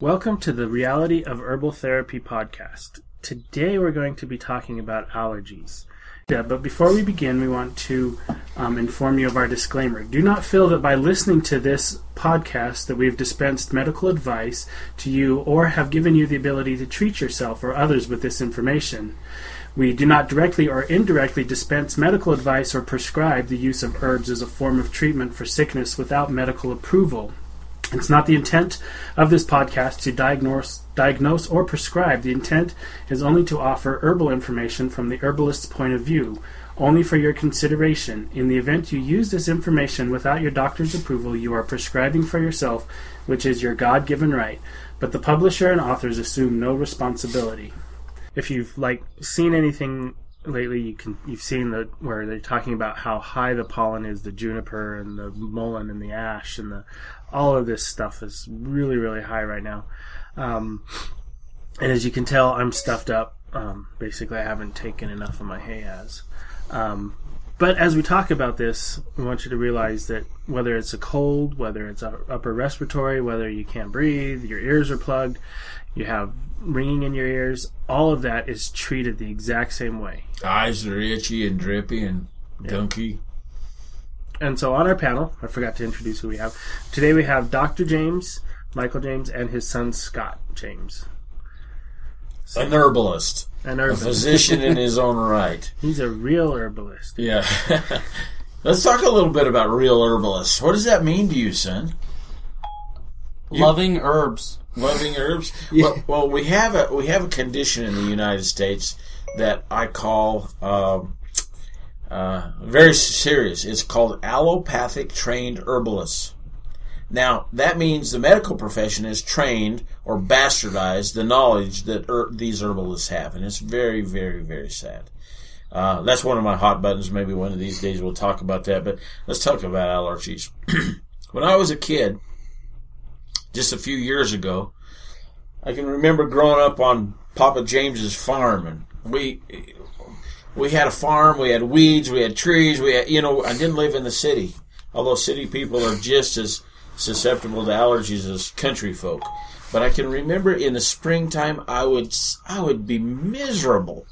Welcome to the Reality of Herbal Therapy podcast. Today we're going to be talking about allergies. Yeah, but before we begin, we want to um, inform you of our disclaimer. Do not feel that by listening to this podcast that we've dispensed medical advice to you or have given you the ability to treat yourself or others with this information. We do not directly or indirectly dispense medical advice or prescribe the use of herbs as a form of treatment for sickness without medical approval. It's not the intent of this podcast to diagnose, diagnose or prescribe. The intent is only to offer herbal information from the herbalist's point of view, only for your consideration. In the event you use this information without your doctor's approval, you are prescribing for yourself, which is your God given right. But the publisher and authors assume no responsibility. If you've like seen anything lately you can you've seen the where they're talking about how high the pollen is the juniper and the mullein and the ash and the all of this stuff is really really high right now. Um, and as you can tell i'm stuffed up. Um, basically i haven't taken enough of my Hay Asz um, but as we talk about this we want you to realize that whether it's a cold whether it's upper respiratory whether you can't breathe your ears are plugged you have ringing in your ears, all of that is treated the exact same way. Eyes are itchy and drippy and gunky. And so on our panel, I forgot to introduce who we have. Today we have Dr. James, Michael James, and his son Scott James. So, An herbalist. An herbalist. A physician in his own right. He's a real herbalist. Yeah. Let's talk a little bit about real herbalists. What does that mean to you, son? Loving herbs loving herbs. Yeah. Well, well, we have a we have a condition in the United States that I call um, uh, very serious. It's called allopathic trained herbalists. Now that means the medical profession has trained or bastardized the knowledge that er- these herbalists have, and it's very, very, very sad. Uh, that's one of my hot buttons. Maybe one of these days we'll talk about that. But let's talk about allergies. when I was a kid, just a few years ago. I can remember growing up on Papa James's farm, and we we had a farm. We had weeds. We had trees. We had, you know, I didn't live in the city, although city people are just as susceptible to allergies as country folk. But I can remember in the springtime, I would I would be miserable.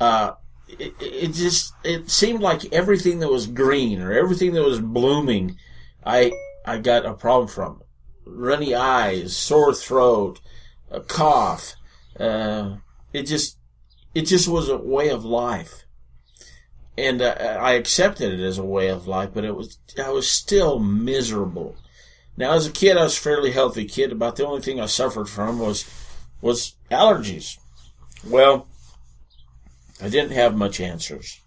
Uh, it, it just it seemed like everything that was green or everything that was blooming, I I got a problem from runny eyes, sore throat, a cough. Uh, it just, it just was a way of life. And uh, I accepted it as a way of life, but it was, I was still miserable. Now, as a kid, I was a fairly healthy kid. About the only thing I suffered from was, was allergies. Well, I didn't have much answers.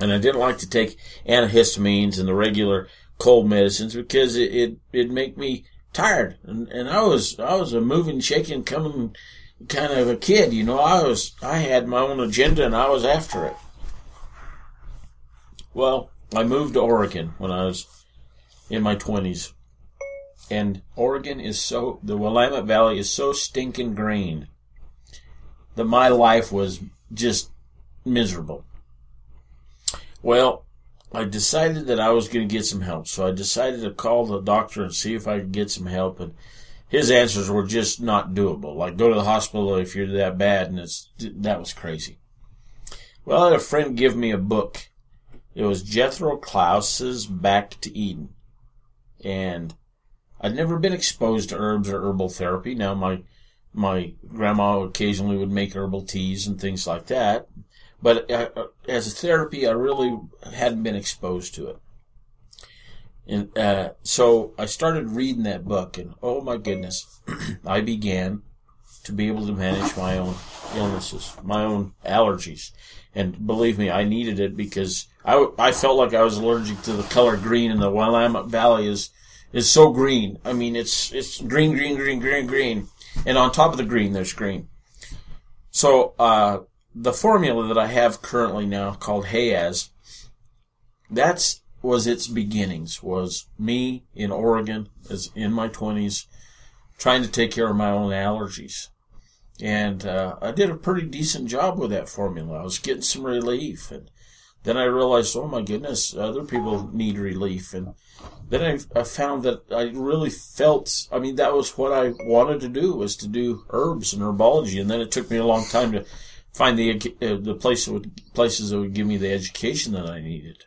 And I didn't like to take antihistamines and the regular cold medicines because it it it make me tired, and and I was I was a moving, shaking, coming kind of a kid, you know. I was I had my own agenda and I was after it. Well, I moved to Oregon when I was in my twenties, and Oregon is so the Willamette Valley is so stinking green that my life was just miserable. Well, I decided that I was going to get some help. So I decided to call the doctor and see if I could get some help. And his answers were just not doable. Like go to the hospital if you're that bad, and it's that was crazy. Well, I had a friend give me a book. It was Jethro Kloss's Back to Eden, and I'd never been exposed to herbs or herbal therapy. Now my my grandma occasionally would make herbal teas and things like that. But uh, uh, as a therapy, I really hadn't been exposed to it. And uh, so I started reading that book, and oh my goodness, I began to be able to manage my own illnesses, my own allergies. And believe me, I needed it because I, I felt like I was allergic to the color green, and the Willamette Valley is is so green. I mean, it's it's green, green, green, green, green, and on top of the green, there's green. So uh, the formula that I have currently now called Hay Asz, that's was its beginnings. Was me in Oregon, as in my twenties, trying to take care of my own allergies, and uh, I did a pretty decent job with that formula. I was getting some relief, and then I realized, oh my goodness, other people need relief, and then I, I found that I really felt. I mean, that was what I wanted to do was to do herbs and herbology, and then it took me a long time to find the uh, the place would, places that would give me the education that I needed.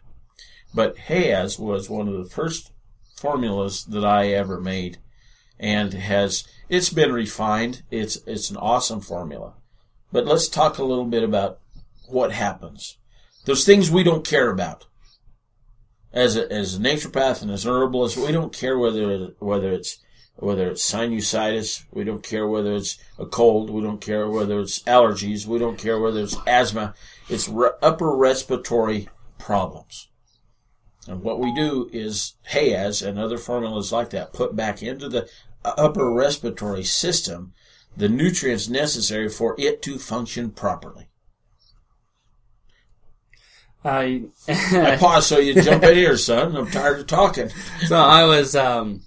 But Hay Asz was one of the first formulas that I ever made, and has it's been refined. It's it's an awesome formula. But let's talk a little bit about what happens. Those things we don't care about as a, as a naturopath and as an herbalist, we don't care whether whether it's whether it's sinusitis, we don't care whether it's a cold, we don't care whether it's allergies, we don't care whether it's asthma. It's re- upper respiratory problems. And what we do is Hay Asz and other formulas like that put back into the upper respiratory system the nutrients necessary for it to function properly. I I pause so you jump in here, son. I'm tired of talking. so I was um,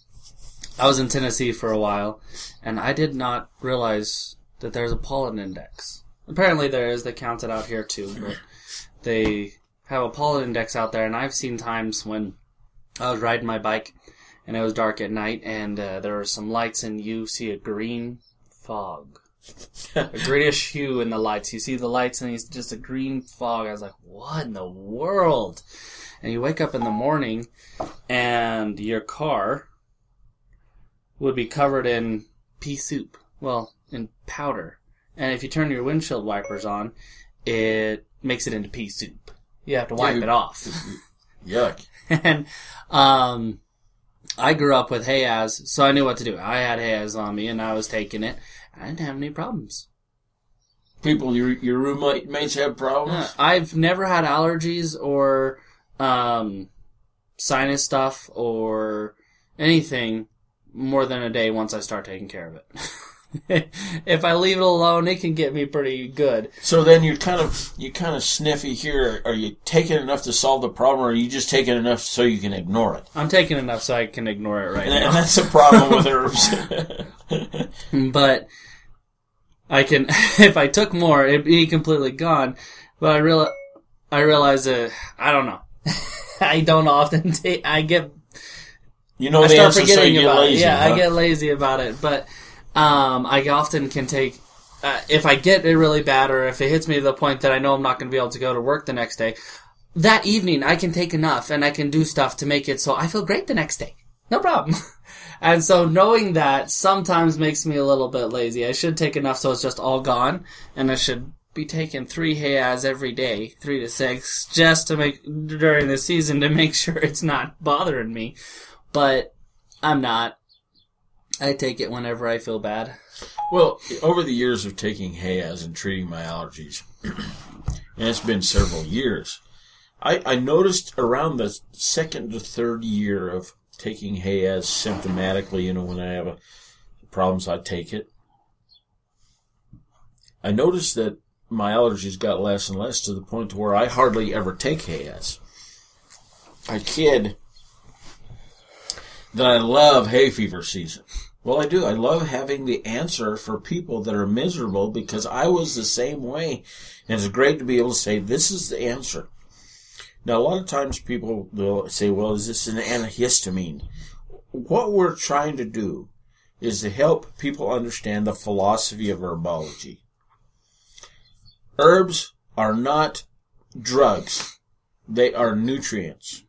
I was in Tennessee for a while, and I did not realize that there's a pollen index. Apparently there is. They count it out here too, but they have a pollen index out there, and I've seen times when I was riding my bike and it was dark at night, and uh, there were some lights, and you see a green fog a greenish hue in the lights. You see the lights and it's just a green fog. I was like, what in the world? And you wake up in the morning and your car would be covered in pea soup. Well, in powder. And if you turn your windshield wipers on, it makes it into pea soup. You have to wipe it off. Yuck. and um, I grew up with Hay Asz, so I knew what to do. I had Hay Asz on me, and I was taking it. I didn't have any problems. People, your your roommates have problems. Uh, I've never had allergies or um, sinus stuff or anything more than a day once I start taking care of it. if I leave it alone, it can get me pretty good. So then you're kind of you kind of sniffy here. Are you taking enough to solve the problem, or are you just taking enough so you can ignore it? I'm taking enough so I can ignore it right And now. And that's a problem with herbs. but I can if I took more, it'd be completely gone. But I real I realize that I don't know. I don't often take. I get you know I start answer, so forgetting get about lazy. it. Yeah, huh? I get lazy about it. But um, I often can take. Uh, if I get it really bad, or if it hits me to the point that I know I'm not going to be able to go to work the next day, that evening I can take enough and I can do stuff to make it so I feel great the next day. No problem. and so knowing that sometimes makes me a little bit lazy. I should take enough so it's just all gone, and I should be taking three Hay Asz every day, three to six, just to make during the season to make sure it's not bothering me. But I'm not. I take it whenever I feel bad. Well, over the years of taking Hay Asz and treating my allergies, and it's been several years, I, I noticed around the second to third year of taking Hay Asz symptomatically, you know, when I have a, problems, I take it. I noticed that my allergies got less and less to the point where I hardly ever take Hay Asz. I kid that I love hay fever season. Well, I do. I love having the answer for people that are miserable because I was the same way. And it's great to be able to say, this is the answer. Now, a lot of times people will say, well, is this an antihistamine? What we're trying to do is to help people understand the philosophy of herbology. Herbs are not drugs. They are nutrients.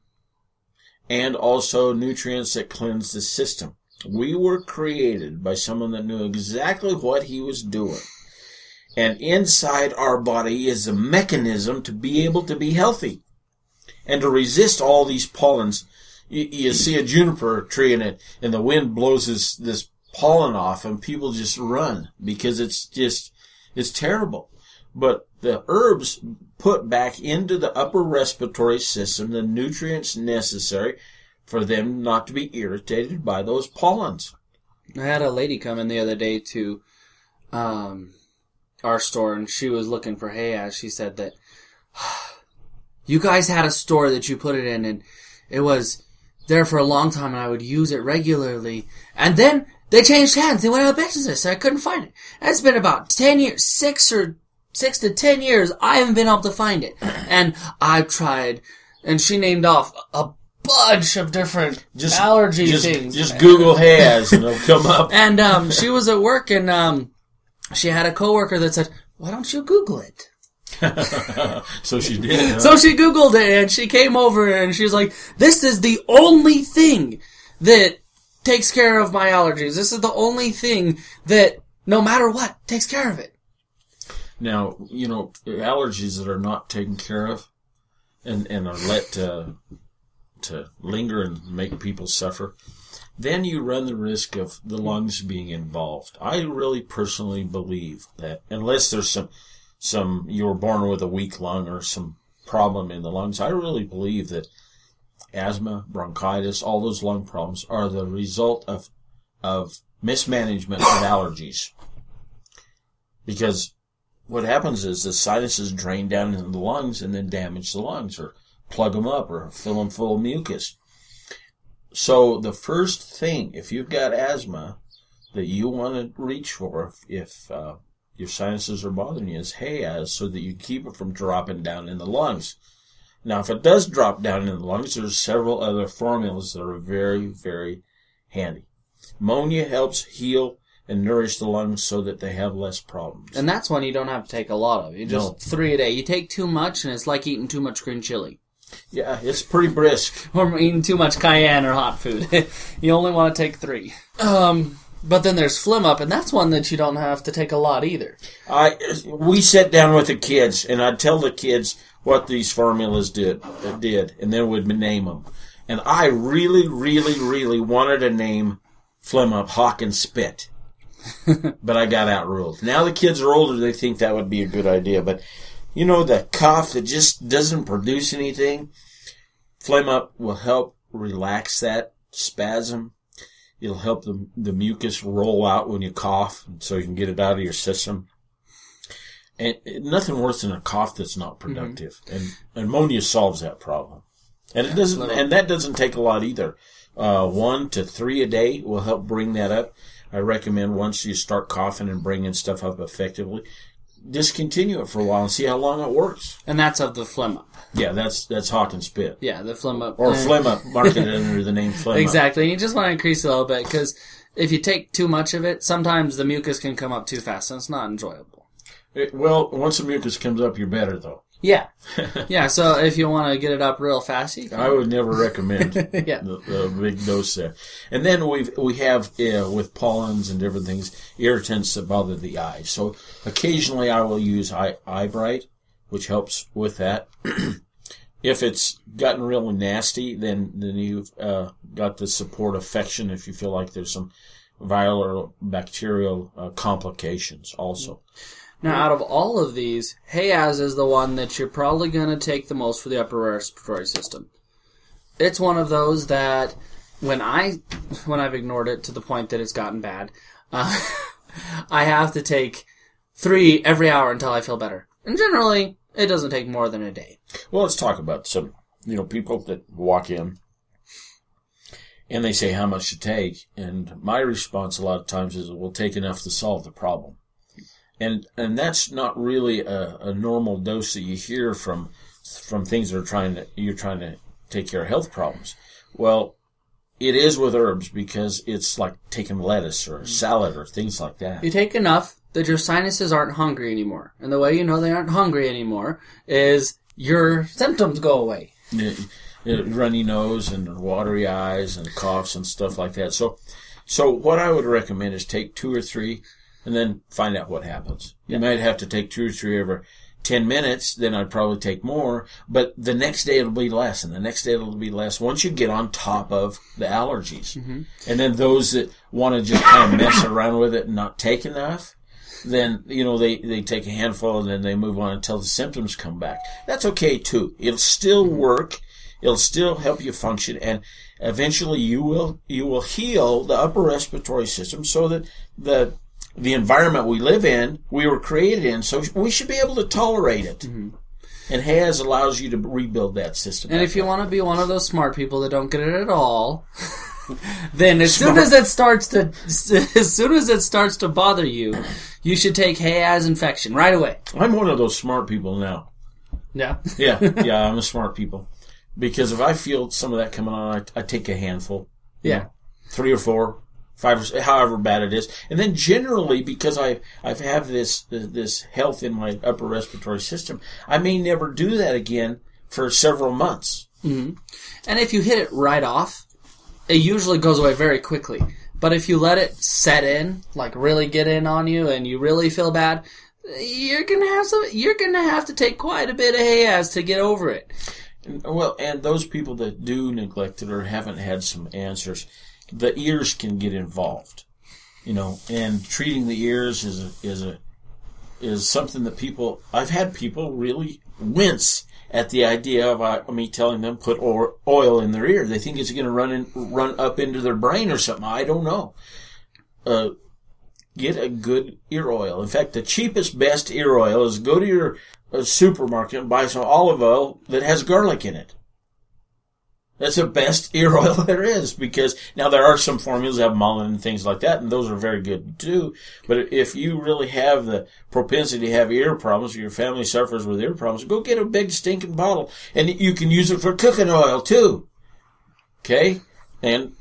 And also nutrients that cleanse the system. We were created by someone that knew exactly what he was doing. And inside our body is a mechanism to be able to be healthy and to resist all these pollens. You, you see a juniper tree in it and the wind blows this, this pollen off and people just run because it's just, it's terrible. But the herbs put back into the upper respiratory system the nutrients necessary for them not to be irritated by those pollens. I had a lady come in the other day to um, our store, and she was looking for Hay Asz. She said that you guys had a store that you put it in, and it was there for a long time, and I would use it regularly. And then they changed hands; they went out of business. I couldn't find it. It's been about ten years, six or six to ten years. I haven't been able to find it, and I've tried. And she named off a bunch of different allergy just, things. Just Google has and it'll come up. And um, she was at work, and um, she had a coworker that said, "Why don't you Google it?" so she did. huh? So she Googled it, and she came over, and she was like, "This is the only thing that takes care of my allergies. This is the only thing that, no matter what, takes care of it." Now, you know, allergies that are not taken care of and, and are let to, to linger and make people suffer, then you run the risk of the lungs being involved. I really personally believe that unless there's some, some, you were born with a weak lung or some problem in the lungs, I really believe that asthma, bronchitis, all those lung problems are the result of, of mismanagement of allergies. Because what happens is the sinuses drain down into the lungs and then damage the lungs or plug them up or fill them full of mucus. So the first thing, if you've got asthma, that you want to reach for if uh, your sinuses are bothering you is Hay Asz so that you keep it from dropping down in the lungs. Now, if it does drop down in the lungs, there's several other formulas that are very, very handy. Monia helps heal and nourish the lungs so that they have less problems. And that's one you don't have to take a lot of. You just No. three a day. You take too much, and it's like eating too much green chili Yeah, it's pretty brisk. or eating too much cayenne or hot food. you only want to take three. Um, but then there's Flem Up, and that's one that you don't have to take a lot either. I we sat down with the kids, and I'd tell the kids what these formulas did uh, did, and then we'd name them. And I really, really, really wanted to name Flem Up Hawk and Spit, but I got outruled. Now the kids are older; they think that would be a good idea. But you know, the cough that just doesn't produce anything, Flem Up will help relax that spasm. It'll help the, the mucus roll out when you cough so you can get it out of your system. And nothing worse than a cough that's not productive. And ammonia solves that problem. And it doesn't, and that doesn't take a lot either. Uh, one to three a day will help bring that up. I recommend once you start coughing and bringing stuff up effectively, discontinue it for a while and see how long it works. And that's of the phlegm Up. Yeah, that's, that's hawk and spit. Yeah, the phlegm Up. Or phlegm up, marketed under the name phlegm up. Exactly. You just want to increase a little bit because if you take too much of it, sometimes the mucus can come up too fast, and it's not enjoyable. It- well, once the mucus comes up, you're better though. Yeah, yeah. So if you want to get it up real fast, you can. I would never recommend Yeah. the, the big dose there. And then we we have uh, with pollens and different things irritants that bother the eyes. So occasionally I will use eye, I Brite, which helps with that. if it's gotten really nasty, then then you've uh, got the support affection. If you feel like there's some viral or bacterial uh, complications, also. Now, out of all of these, Hay Asz is the one that you're probably going to take the most for the upper respiratory system. It's one of those that when I when I've ignored it to the point that it's gotten bad, uh, I have to take three every hour until I feel better. And generally, it doesn't take more than a day. Well, let's talk about some, you know, people that walk in and they say how much to take. And my response a lot of times is, we'll take enough to solve the problem. And, and that's not really a, a normal dose that you hear from, from things that are trying to, you're trying to take care of health problems. Well, it is with herbs because it's like taking lettuce or salad or things like that. You take enough that your sinuses aren't hungry anymore. And the way you know they aren't hungry anymore is your symptoms go away. uh, uh, runny nose and watery eyes and coughs and stuff like that. So, so what I would recommend is take two or three and then find out what happens. You might have to take two or three over 10 minutes, then I'd probably take more, but the next day it'll be less and the next day it'll be less once you get on top of the allergies. Mm-hmm. And then those that want to just kind of mess around with it and not take enough, then you know they they take a handful and then they move on until the symptoms come back. That's okay too. It'll still mm-hmm. work. It'll still help you function, and eventually you will you will heal the upper respiratory system so that the the environment we live in we were created in. So we should be able to tolerate it. Mm-hmm. And Has allows you to rebuild that system. And if you want to be one of those smart people that don't get it at all, then as soon as it starts to as soon as it starts to bother you, you should take Hay Asz infection right away. I'm one of those smart people now. Yeah. Yeah, yeah, I'm a smart people. because if I feel some of that coming on, I, I take a handful, Yeah. three or four, five, or however bad it is, and then generally because I I've this this health in my upper respiratory system, I may never do that again for several months. Mm-hmm. And if you hit it right off, it usually goes away very quickly. But if you let it set in, like really get in on you, and you really feel bad, you're gonna have some. You're gonna have to take quite a bit of Hay Asz to get over it. Well, and those people that do neglect it or haven't had some answers, the ears can get involved. You know, and treating the ears is a, is a is something that people I've had people really wince at the idea of uh, me telling them put oil in their ear. They think it's going to run in, run up into their brain or something. I don't know. Uh, get a good ear oil. In fact, the cheapest, best ear oil is go to your uh, supermarket and buy some olive oil that has garlic in it. That's the best ear oil there is because now there are some formulas that have mullein and things like that, and those are very good too. But if you really have the propensity to have ear problems, or your family suffers with ear problems, go get a big stinking bottle, and you can use it for cooking oil too. Okay, and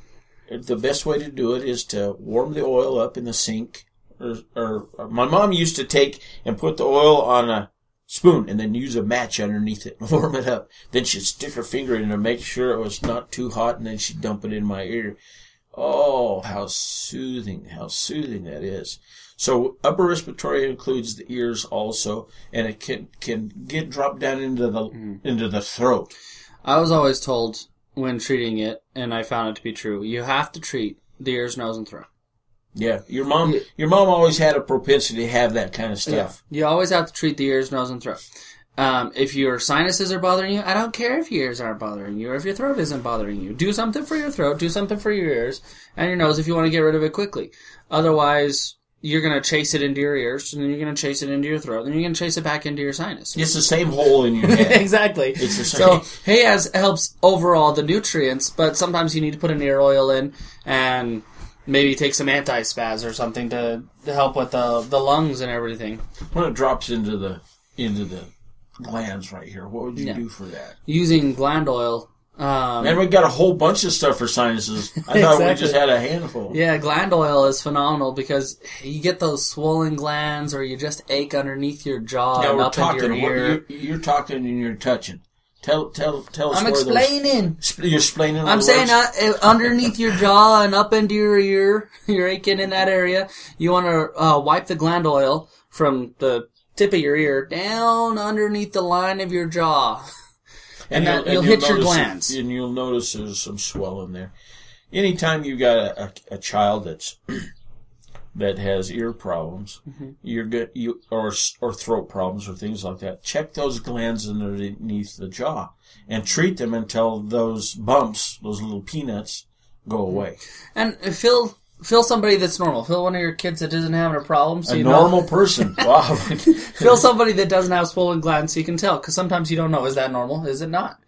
the best way to do it is to warm the oil up in the sink. Or, or, or my mom used to take and put the oil on a spoon and then use a match underneath it and warm it up. Then she'd stick her finger in to make sure it was not too hot and then she'd dump it in my ear. Oh, how soothing, how soothing that is. So upper respiratory includes the ears also, and it can, can get dropped down into the, mm. into the throat. I was always told when treating it, and I found it to be true. You have to treat the ears, nose, and throat. Yeah, your mom, your mom always had a propensity to have that kind of stuff. You always have to treat the ears, nose, and throat. Um, if your sinuses are bothering you, I don't care if your ears aren't bothering you or if your throat isn't bothering you. Do something for your throat, do something for your ears and your nose if you want to get rid of it quickly. Otherwise, you're going to chase it into your ears, and then you're going to chase it into your throat, then you're going to chase it back into your sinus. It's the same hole in your head. exactly. It's the same. So same. Hay Asz helps overall the nutrients, but sometimes you need to put an ear oil in and maybe take some anti-spaz or something to, to help with the the lungs and everything. when it drops into the into the glands right here, what would you Yeah. do for that? Using gland oil. Um, And we got a whole bunch of stuff for sinuses. I thought we just had a handful. yeah, gland oil is phenomenal because you get those swollen glands or you just ache underneath your jaw Now and we're up talking. into your ear. You're, you're talking and you're touching. Tell tell tell us I'm explaining. Sp- You're explaining. I'm saying uh, uh, underneath your jaw and up into your ear, you're aching in that area. You want to uh, wipe the gland oil from the tip of your ear down underneath the line of your jaw. and that- you'll hit your glands. and you'll notice there's some swelling there. Anytime you got a, a, a child that's that has ear problems, Mm-hmm. you're good, you or or throat problems or things like that. Check those glands underneath the jaw and treat them until those bumps, those little peanuts, go away. And feel feel somebody that's normal. Feel one of your kids that isn't having a problem. So A you know- normal person, wow. feel somebody that doesn't have swollen glands so you can tell because sometimes you don't know is that normal is it not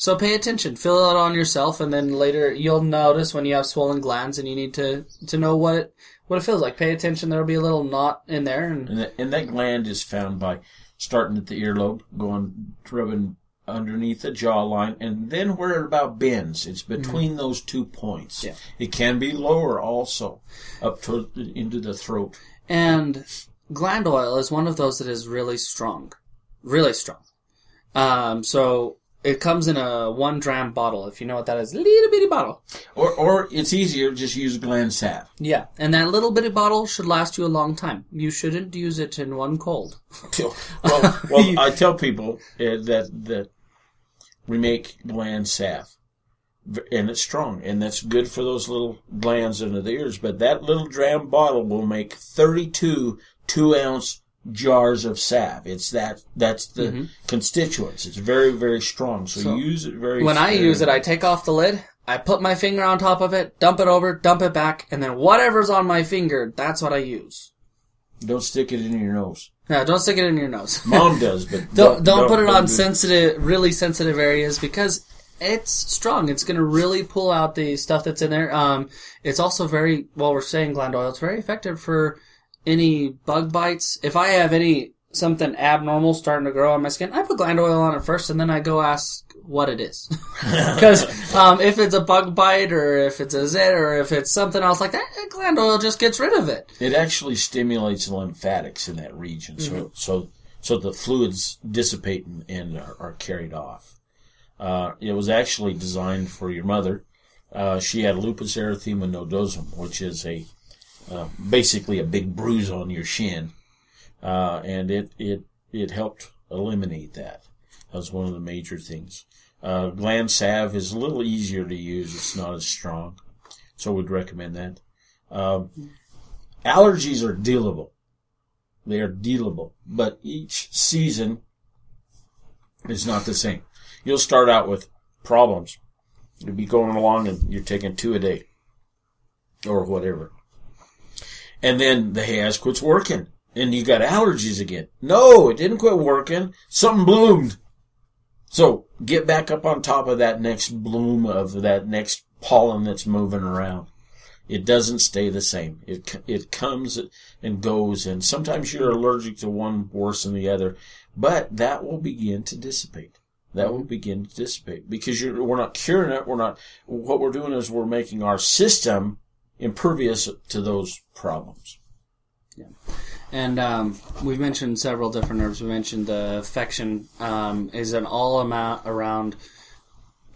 so pay attention fill it on yourself and then later you'll notice when you have swollen glands and you need to to know what it what it feels like pay attention there'll be a little knot in there and And that, and that gland is found by starting at the earlobe, going rubbing underneath the jawline, and then where it about bends. It's between those two points. Yeah. It can be lower also, up to into the throat. and gland oil is one of those that is really strong really strong um so it comes in a one dram bottle if you know what that is little bitty bottle Or or it's easier just use gland salve. yeah and that little bitty bottle should last you a long time you shouldn't use it in one cold well, well, I tell people uh, that that we make gland salve, and it's strong, and that's good for those little glands under the ears. But that little dram bottle will make thirty-two two ounce jars of salve. It's that that's the constituents. It's very very strong. So, So, use it very. When I use it, I take off the lid, I put my finger on top of it, dump it over, dump it back, and then whatever's on my finger, that's what I use. don't stick it in your nose. No, don't stick it in your nose. Mom does, but don't, don't put it on do- sensitive, really sensitive areas because it's strong. It's going to really pull out the stuff that's in there. Um, it's also very, while we're saying gland oil, it's very effective for any bug bites. If I have any, something abnormal starting to grow on my skin, I put gland oil on it first and then I go ask what it is. Because um, if it's a bug bite, or if it's a zit, or if it's something else like that, gland oil just gets rid of it. It actually stimulates the lymphatics in that region, so mm-hmm. so so the fluids dissipate and, and are, are, carried off. Uh, it was actually designed for your mother. Uh, she had lupus erythema nodosum, which is a uh, basically a big bruise on your shin, uh, and it it it helped eliminate that. That was one of the major things. Uh, gland salve is a little easier to use. It's not as strong. So we'd recommend that. Um, allergies are dealable. They are dealable. But each season is not the same. You'll start out with problems. You'll be going along and you're taking two a day. Or whatever. And then the HAZ quits working. And you got allergies again. No, it didn't quit working. Something bloomed. So get back up on top of that next bloom of that next pollen that's moving around. It doesn't stay the same. It it comes and goes, and sometimes you're allergic to one worse than the other, but that will begin to dissipate. That will begin to dissipate because we're not curing it. We're not. What we're doing is we're making our system impervious to those problems. Yeah. And um, we've mentioned several different herbs. We mentioned the affection um, is an all amount around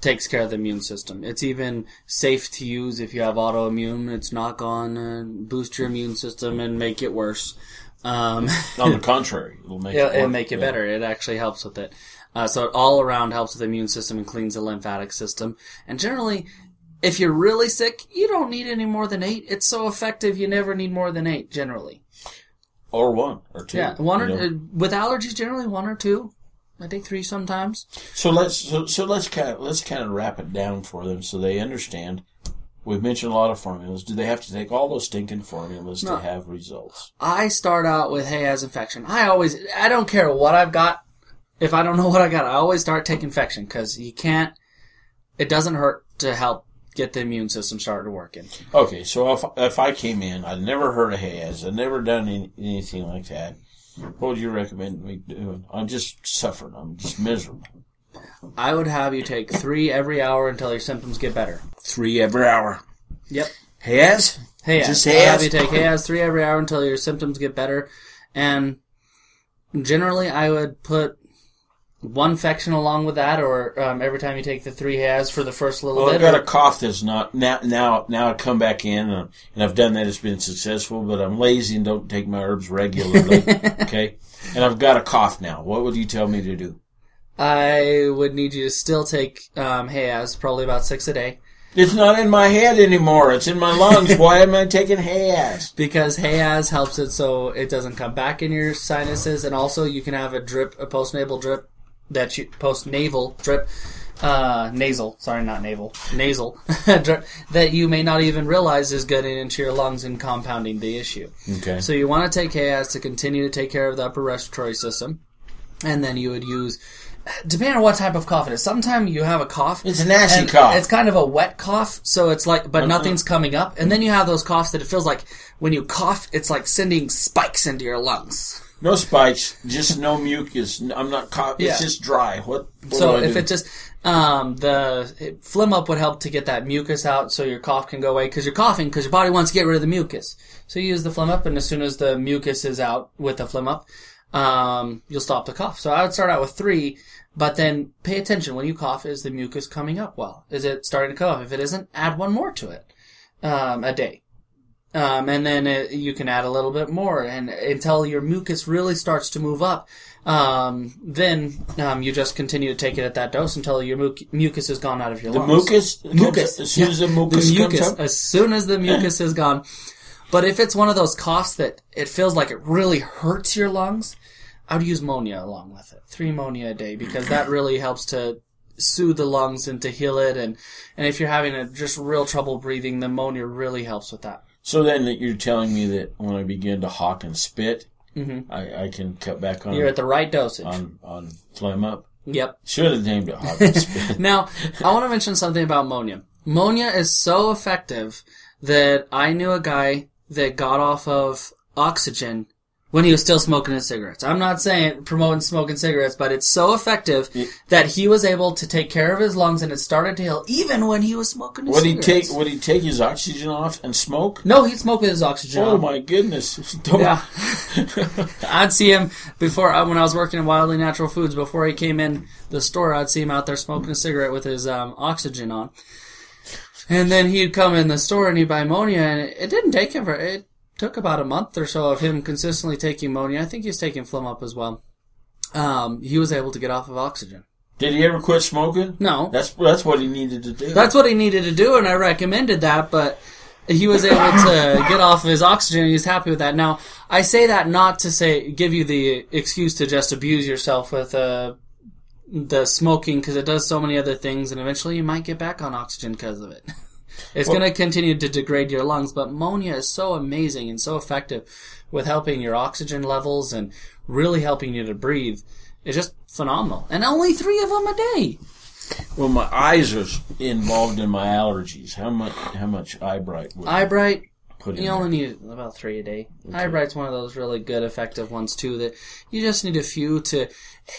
takes care of the immune system. It's even safe to use if you have autoimmune. It's not going to boost your immune system and make it worse. Um, On the contrary, it'll make it, it'll make it yeah. better. It actually helps with it. Uh, so it all around helps with the immune system and cleans the lymphatic system. And generally, if you're really sick, you don't need any more than eight. It's so effective, you never need more than eight generally or one or two. Yeah, one or uh, with allergies generally one or two. I take three sometimes. So let's so, so let's kind of let's kind of wrap it down for them so they understand. We've mentioned a lot of formulas. Do they have to take all those stinking formulas no. to have results? I start out with HAZ infection. I always I don't care what I've got. If I don't know what I got, I always start taking infection because you can't. It doesn't hurt to help get the immune system started working. Okay, so if if I came in, I'd never heard of HAZ, I'd never done any, anything like that. What would you recommend me doing? I'm just suffering. I'm just miserable. I would have you take three every hour until your symptoms get better. Three every hour. Yep. HAZ? HAZ. Just HAZ? i have you take HAZ three every hour until your symptoms get better. And generally, I would put one Fection along with that, or um, every time you take the three HAZ for the first little well, bit? I've got or? a cough that's not now. Now, now I come back in, and, and I've done that. It's been successful, but I'm lazy and don't take my herbs regularly. okay, and I've got a cough now. What would you tell me to do? I would need you to still take um, HAZ, probably about six a day. It's not in my head anymore. It's in my lungs. Why am I taking HAZ? Because HAZ helps it so it doesn't come back in your sinuses, and also you can have a drip, a postnasal drip that you post naval drip, uh, nasal, sorry, not naval, nasal that you may not even realize is getting into your lungs and compounding the issue. Okay. So you want to take HAZ to continue to take care of the upper respiratory system, and then you would use. Depending on what type of cough it is, sometimes you have a cough. It's a nasty cough. It's kind of a wet cough, so it's like, but uh-huh. nothing's coming up. And then you have those coughs that it feels like when you cough, it's like sending spikes into your lungs. No spikes, just no mucus. I'm not caught. It's just dry. What? what so if do? it just um, the phlegm up would help to get that mucus out, so your cough can go away because you're coughing because your body wants to get rid of the mucus. So you use the phlegm up, and as soon as the mucus is out with the phlegm up, um, you'll stop the cough. So I would start out with three, but then pay attention when you cough. Is the mucus coming up well? Is it starting to come up? If it isn't, add one more to it um, a day. Um, and then it, you can add a little bit more, and until your mucus really starts to move up, um, then um, you just continue to take it at that dose until your mu- mucus is gone out of your the lungs. mucus, mucus, as soon yeah. as the mucus, the mucus as soon as the mucus is gone. But if it's one of those coughs that it feels like it really hurts your lungs, I would use Monia along with it. Three Monia a day because that really helps to soothe the lungs and to heal it. And, and if you're having a just real trouble breathing, the Monia really helps with that. So then you're telling me that when I begin to hawk and spit, mm-hmm. I, I, can cut back on. You're at the right dosage on on phlegm up. Yep. Should have named it hawk and spit. now I want to mention something about Monia. Monia is so effective that I knew a guy that got off of oxygen when he was still smoking his cigarettes. I'm not saying promoting smoking cigarettes, but it's so effective that he was able to take care of his lungs and it started to heal even when he was smoking his Would he take Would he take his oxygen off and smoke? No, he'd smoke with his oxygen Oh on. my goodness! Don't- Yeah. I'd see him before uh, when I was working in Wildly Natural Foods. Before he came in the store, I'd see him out there smoking a cigarette with his um, oxygen on. And then he'd come in the store and he'd buy Monia, and it, it didn't take him for it took about a month or so of him consistently taking Monia. I think he was taking Flem up as well. Um, he was able to get off of oxygen. Did he ever quit smoking? No, That's that's what he needed to do. that's what he needed to do, and I recommended that, but he was able to get off of his oxygen and he's happy with that. Now, I say that not to say, give you the excuse to just abuse yourself with, uh, the smoking because it does so many other things and eventually you might get back on oxygen because of it. It's Well- going to continue to degrade your lungs, but Monia is so amazing and so effective with helping your oxygen levels and really helping you to breathe. It's just phenomenal. And only three of them a day. well, my eyes are involved in my allergies. How much How much I Brite would I Brite, put in You there? only need about three a day. I Brite's one of those really good, effective ones too. That you just need a few to.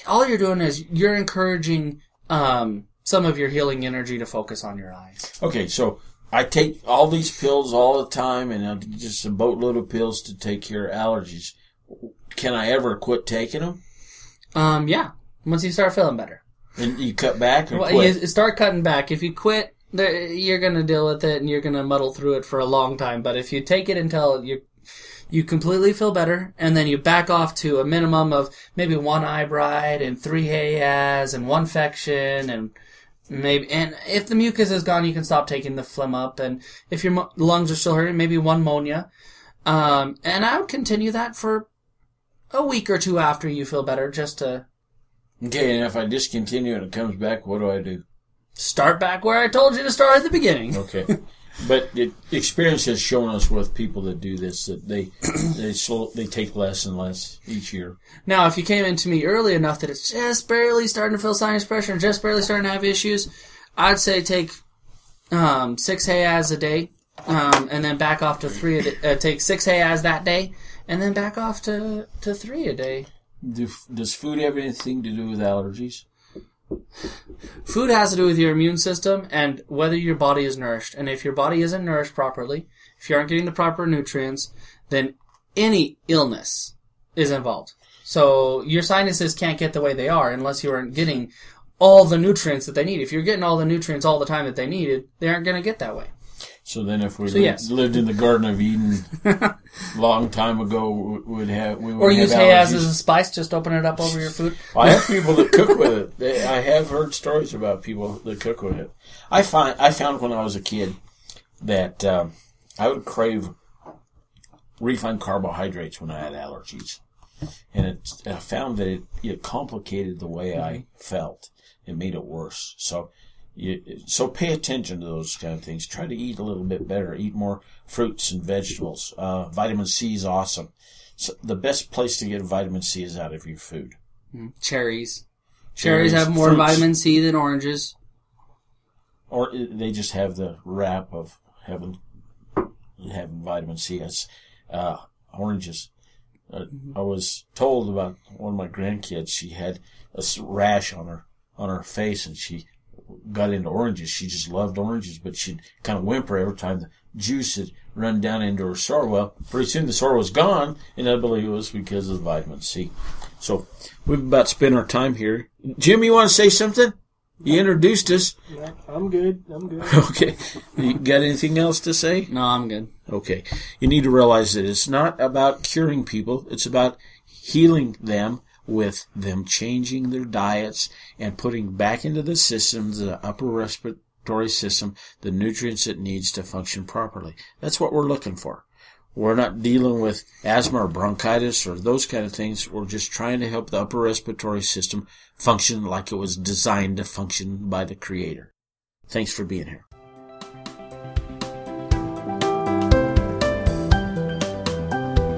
All you're doing is you're encouraging um, some of your healing energy to focus on your eyes. Okay, so I take all these pills all the time, and I just a boatload of pills to take care of allergies. Can I ever quit taking them? Um, yeah, once you start feeling better, And you cut back or well, quit? you start cutting back. If you quit, you're gonna deal with it and you're gonna muddle through it for a long time. But if you take it until you you completely feel better, and then you back off to a minimum of maybe one I Brite and three Hay Asz and one Fection and maybe and if the mucus is gone, you can stop taking the phlegm up, and if your mo- lungs are still hurting, maybe one Monia. Um, and I would continue that for a week or two after you feel better, just to okay, and if I discontinue and it comes back, what do I do? start back where I told you to start at the beginning. Okay. But it, experience has shown us with people that do this that they they slow, they take less and less each year. Now, if you came into me early enough that it's just barely starting to feel sinus pressure and just barely starting to have issues, I'd say take um, six Hay Asz a day, um, and then back off to three. A day, uh, take six Hay Asz that day, and then back off to, to three a day. Do, does food have anything to do with allergies? Food has to do with your immune system and whether your body is nourished. And if your body isn't nourished properly, if you aren't getting the proper nutrients, then any illness is involved. So your sinuses can't get the way they are unless you aren't getting all the nutrients that they need. If you're getting all the nutrients all the time that they needed, they aren't going to get that way. So then, if we So, lived, yes. lived in the Garden of Eden long time ago, we would have we would Or have use. Hay Asz as a spice, just open it up over your food. I have people that cook with it. They, I have heard stories about people that cook with it. I find I found when I was a kid that um, I would crave refined carbohydrates when I had allergies, and it, I found that it, it complicated the way I felt. It made it worse. So. You, so pay attention to those kind of things. Try to eat a little bit better. Eat more fruits and vegetables. Uh, vitamin C is awesome. So the best place to get vitamin C is out of your food. Cherries. Cherries, Cherries have more fruits. vitamin C than oranges. or they just have the rap of having having vitamin C as uh, oranges. Uh, I was told about one of my grandkids. She had a rash on her on her face, and she got into oranges. She just loved oranges, but she'd kind of whimper every time the juice had run down into her sore. Well, pretty soon the sore was gone, and I believe it was because of the vitamin C. So we've about spent our time here. Jim, you want to say something? You introduced us. Yeah, I'm good. I'm good. Okay. You got anything else to say? No, I'm good. Okay. You need to realize that it's not about curing people. It's about healing them with them changing their diets and putting back into the system, the upper respiratory system, the nutrients it needs to function properly. That's what we're looking for. We're not dealing with asthma or bronchitis or those kind of things. We're just trying to help the upper respiratory system function like it was designed to function by the creator. Thanks for being here.